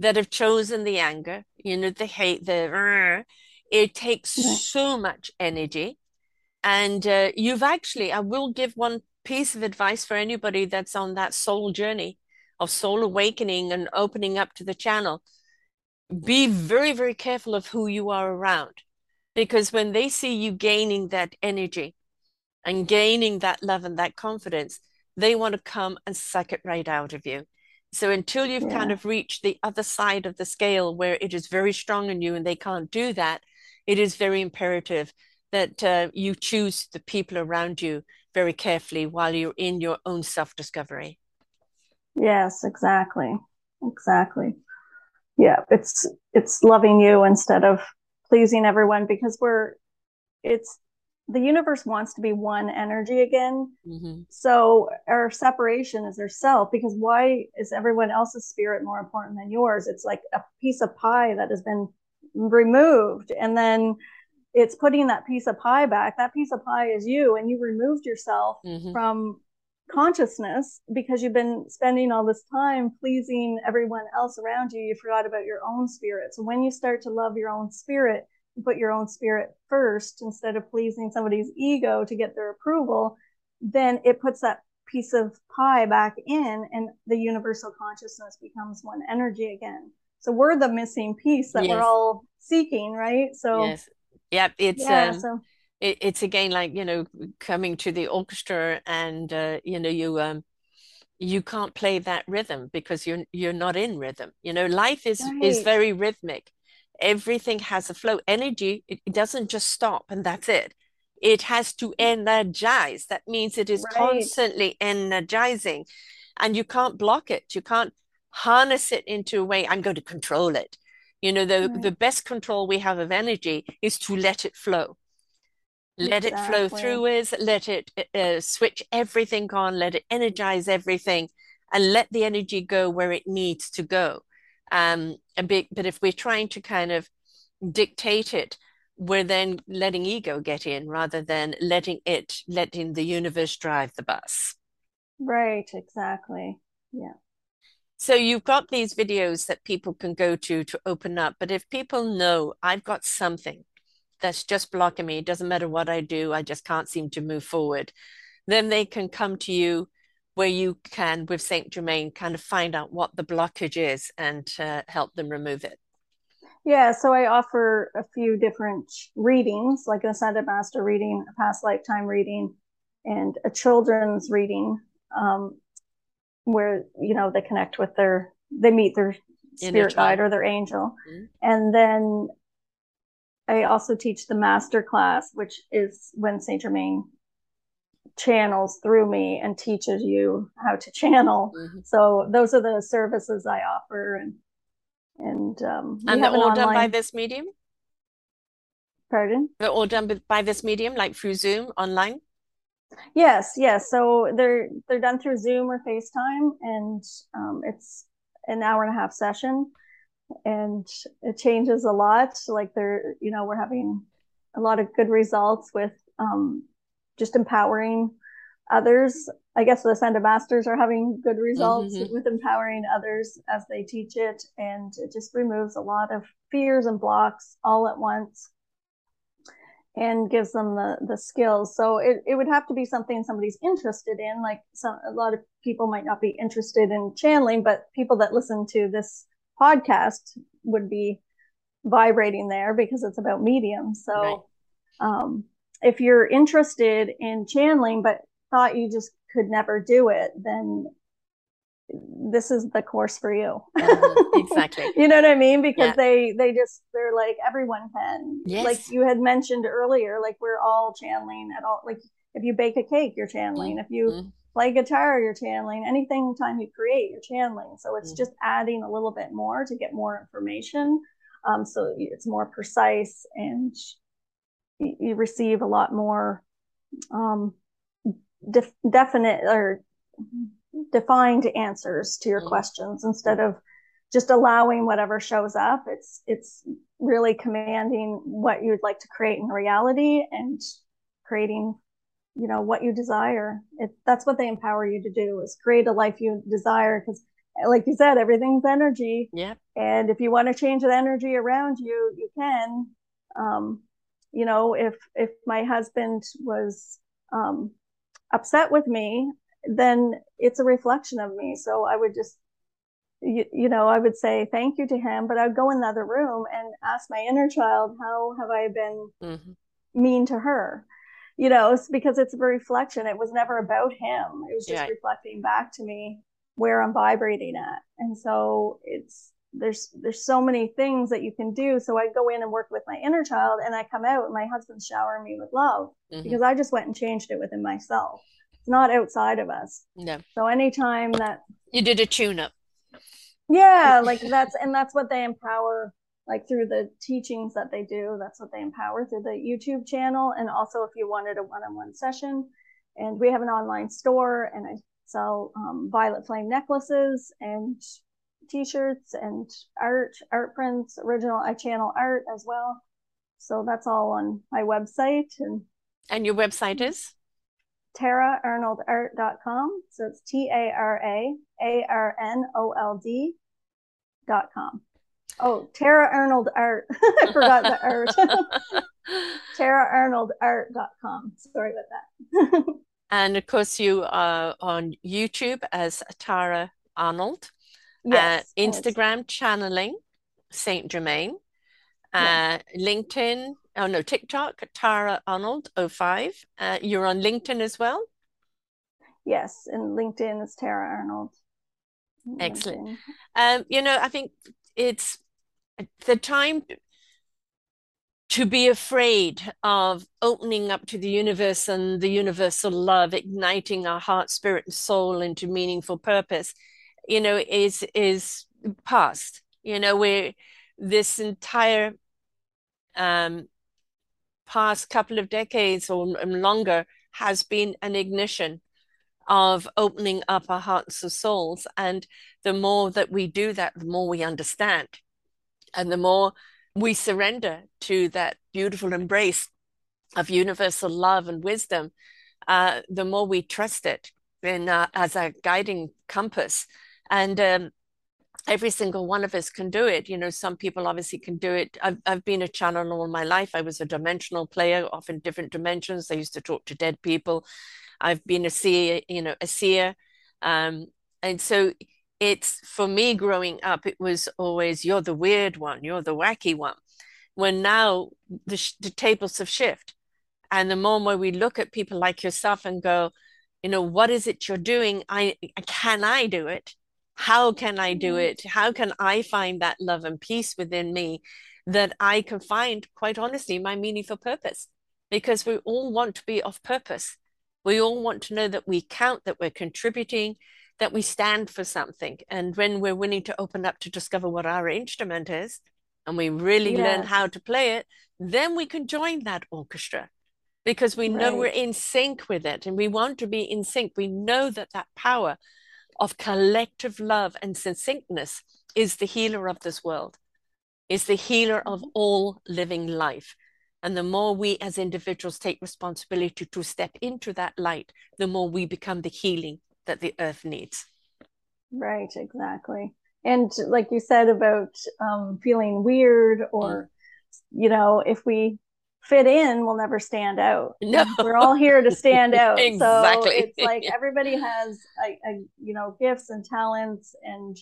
that have chosen the anger, you know, the hate, the it takes so much energy. And uh, you've actually, I will give one piece of advice for anybody that's on that soul journey of soul awakening and opening up to the channel. Be very, very careful of who you are around because when they see you gaining that energy and gaining that love and that confidence, they want to come and suck it right out of you. So until you've kind of reached the other side of the scale where it is very strong in you and they can't do that, it is very imperative that uh, you choose the people around you very carefully while you're in your own self-discovery. yes, exactly, exactly. Yeah, it's it's loving you instead of pleasing everyone because we're it's the universe wants to be one energy again. hmm So our separation is their self because why is everyone else's spirit more important than yours? It's like a piece of pie that has been removed and then it's putting that piece of pie back. That piece of pie is you and you removed yourself hmm from consciousness because you've been spending all this time pleasing everyone else around you. You forgot about your own spirit. So when you start to love your own spirit, put your own spirit first instead of pleasing somebody's ego to get their approval, then it puts that piece of pie back in and the universal consciousness becomes one energy again. So we're the missing piece that we're all seeking, right? So yes. Yep, it's yeah, um so it, it's again like, you know, coming to the orchestra and uh, you know, you um you can't play that rhythm because you're you're not in rhythm. You know, life is is very rhythmic. Everything has a flow. Energy, it, it doesn't just stop and that's it. It has to energize. That means it is right, constantly energizing, and you can't block it. You can't harness it into a way, I'm going to control it. You know, the the best control we have of energy is to let it flow let it flow through us, let it uh, switch everything on, let it energize everything, and let the energy go where it needs to go. Um, and be, but if we're trying to kind of dictate it, we're then letting ego get in rather than letting it, letting the universe drive the bus. Right, exactly. Yeah. So you've got these videos that people can go to to open up, but if people know I've got something that's just blocking me, it doesn't matter what I do, I just can't seem to move forward then they can come to you where you can, with Saint Germain, kind of find out what the blockage is and uh, help them remove it. Yeah, so I offer a few different readings, like an ascended master reading, a past lifetime reading, and a children's reading, um, where you know they connect with their, they meet their spirit guide or their angel, Mm-hmm. and then I also teach the master class, which is when Saint Germain channels through me and teaches you how to channel. Mm-hmm. So those are the services I offer, and and um, And they're all done by this medium? Pardon? They're all done by this medium, like through Zoom online? Yes, yes. So they're they're done through Zoom or FaceTime, and um, it's an hour and a half session. and it changes a lot. Like there, you know, we're having a lot of good results with um, just empowering others. I guess the Ascended Masters are having good results mm-hmm. with empowering others as they teach it, and it just removes a lot of fears and blocks all at once and gives them the the skills. So it, it would have to be something somebody's interested in. Like some a lot of people might not be interested in channeling, but people that listen to this podcast would be vibrating there because it's about mediums. So right. um, if you're interested in channeling but thought you just could never do it, then this is the course for you. Mm-hmm. exactly. you know what I mean? Because yeah. they they just they're like everyone can. Yes. Like you had mentioned earlier, like we're all channeling at all. Like if you bake a cake, you're channeling. If you mm-hmm. play guitar, you're channeling. Anything time you create, you're channeling. So it's mm-hmm. just adding a little bit more to get more information. Um, so it's more precise and you, receive a lot more um, def- definite or defined answers to your mm. questions instead of just allowing whatever shows up. It's it's really commanding what you'd like to create in reality and creating you know what you desire. It, that's what they empower you to do is create a life you desire because like you said everything's energy. Yeah and if you want to change the energy around you you can um you know if if my husband was um upset with me then it's a reflection of me. So I would just, you, you, know, I would say thank you to him, but I'd go in the other room and ask my inner child, how have I been mm-hmm. mean to her? You know, it's because it's a reflection. It was never about him. It was just yeah. reflecting back to me where I'm vibrating at. And so it's, there's there's so many things that you can do so i go in and work with my inner child and i come out and my husband's showering me with love mm-hmm. because i just went and changed it within myself it's not outside of us. No. So anytime that you did a tune up. Yeah, like that's and that's what they empower like through the teachings that they do. That's what they empower through the YouTube channel. And also if you wanted a one-on-one session. And we have an online store and I sell um, violet flame necklaces and t-shirts and art, art prints, original I channel art as well. So that's all on my website and and your website is taraarnoldart.com. So it's T A R A A R N O L D.com. Oh, Tara Arnold Art. I forgot the art. taraarnoldart.com. Sorry about that. and of course, you are on YouTube as Tara Arnold. Yes. Uh, Instagram channeling Saint Germain. Uh, LinkedIn oh no, TikTok, Tara Arnold 05. Uh, you're on LinkedIn as well? Yes, and LinkedIn is Tara Arnold. Excellent. Um, you know, I think it's the time to be afraid of opening up to the universe and the universal love, igniting our heart, spirit, and soul into meaningful purpose, you know, is is past. You know, where this entire um, past couple of decades or longer has been an ignition of opening up our hearts and souls. And the more that we do that, the more we understand. And the more we surrender to that beautiful embrace of universal love and wisdom, uh, the more we trust it in, uh, as a guiding compass. And um, every single one of us can do it. You know, some people obviously can do it. I've, I've been a channeler all my life. I was a dimensional player, often different dimensions. I used to talk to dead people. I've been a seer, you know, a seer. Um, and so it's for me growing up, it was always, you're the weird one, you're the wacky one. When now the, the tables have shifted. And the more we look at people like yourself and go, you know, what is it you're doing? I can I do it? How can I do mm-hmm. it? How can I find that love and peace within me that I can find, quite honestly, my meaningful purpose? Because we all want to be of purpose. We all want to know that we count, that we're contributing, that we stand for something. And when we're willing to open up to discover what our instrument is, and we really yes. learn how to play it, then we can join that orchestra because we know we're in sync with it and we want to be in sync. We know that that power of collective love and succinctness is the healer of this world, is the healer of mm-hmm. all living life. And the more we as individuals take responsibility to step into that light, the more we become the healing that the earth needs. Right, exactly. And like you said about um, feeling weird, or, mm. you know, if we fit in, we'll never stand out. No. We're all here to stand out. exactly. So it's like everybody has, a, a, you know, gifts and talents. And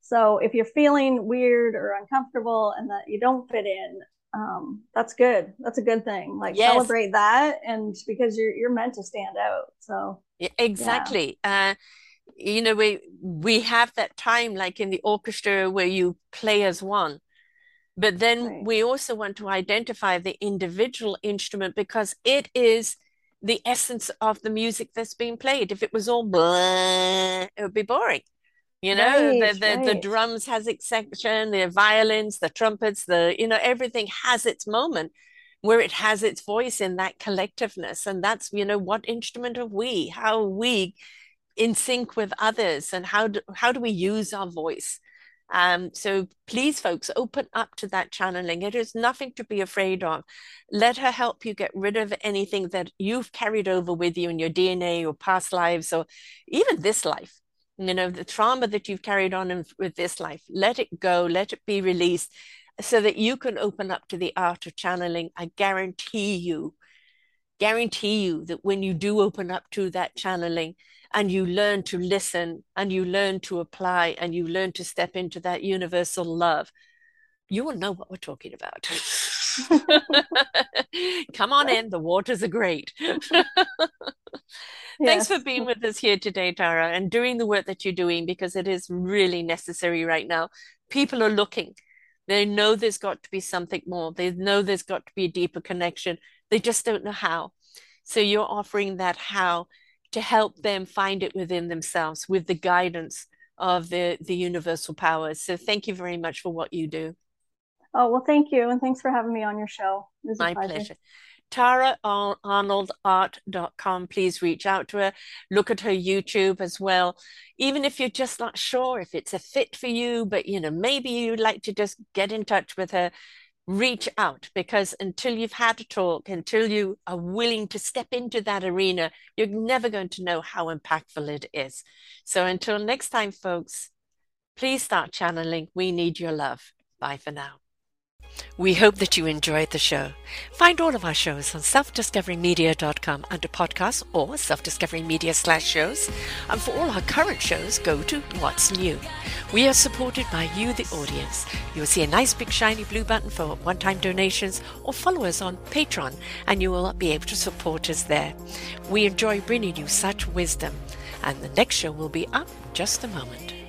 so if you're feeling weird or uncomfortable and that you don't fit in, um, that's good. That's a good thing. Like yes. celebrate that, and because you're you're meant to stand out. So exactly. Yeah. Uh, you know, we we have that time, like in the orchestra, where you play as one. But then right. we also want to identify the individual instrument because it is the essence of the music that's being played. If it was all blah, it would be boring. You know, right, the, the, right. the drums has its section, the violins, the trumpets, the, you know, everything has its moment where it has its voice in that collectiveness. And that's, you know, what instrument are we? How are we in sync with others? And how do, how do we use our voice? Um, so please, folks, open up to that channeling. It is nothing to be afraid of. Let her help you get rid of anything that you've carried over with you in your DNA or past lives or even this life you know the trauma that you've carried on in, with this life let it go let it be released so that you can open up to the art of channeling i guarantee you guarantee you that when you do open up to that channeling and you learn to listen and you learn to apply and you learn to step into that universal love you will know what we're talking about come on in the waters are great Thanks for being with us here today, Tara, and doing the work that you're doing because it is really necessary right now. People are looking. They know there's got to be something more. They know there's got to be a deeper connection. They just don't know how. So you're offering that how to help them find it within themselves with the guidance of the, the universal powers. So thank you very much for what you do. Oh, well, thank you. And thanks for having me on your show. My pleasure. pleasure. TaraArnoldArt.com. Please reach out to her. Look at her YouTube as well. Even if you're just not sure if it's a fit for you, but you know, maybe you'd like to just get in touch with her, reach out because until you've had a talk, until you are willing to step into that arena, you're never going to know how impactful it is. So until next time, folks, please start channeling. We need your love. Bye for now. We hope that you enjoyed the show. Find all of our shows on selfdiscoverymedia.com under podcasts or self-discovery slash shows. And for all our current shows, go to What's New. We are supported by you, the audience. You'll see a nice big shiny blue button for one-time donations or follow us on Patreon and you will be able to support us there. We enjoy bringing you such wisdom. And the next show will be up just a moment.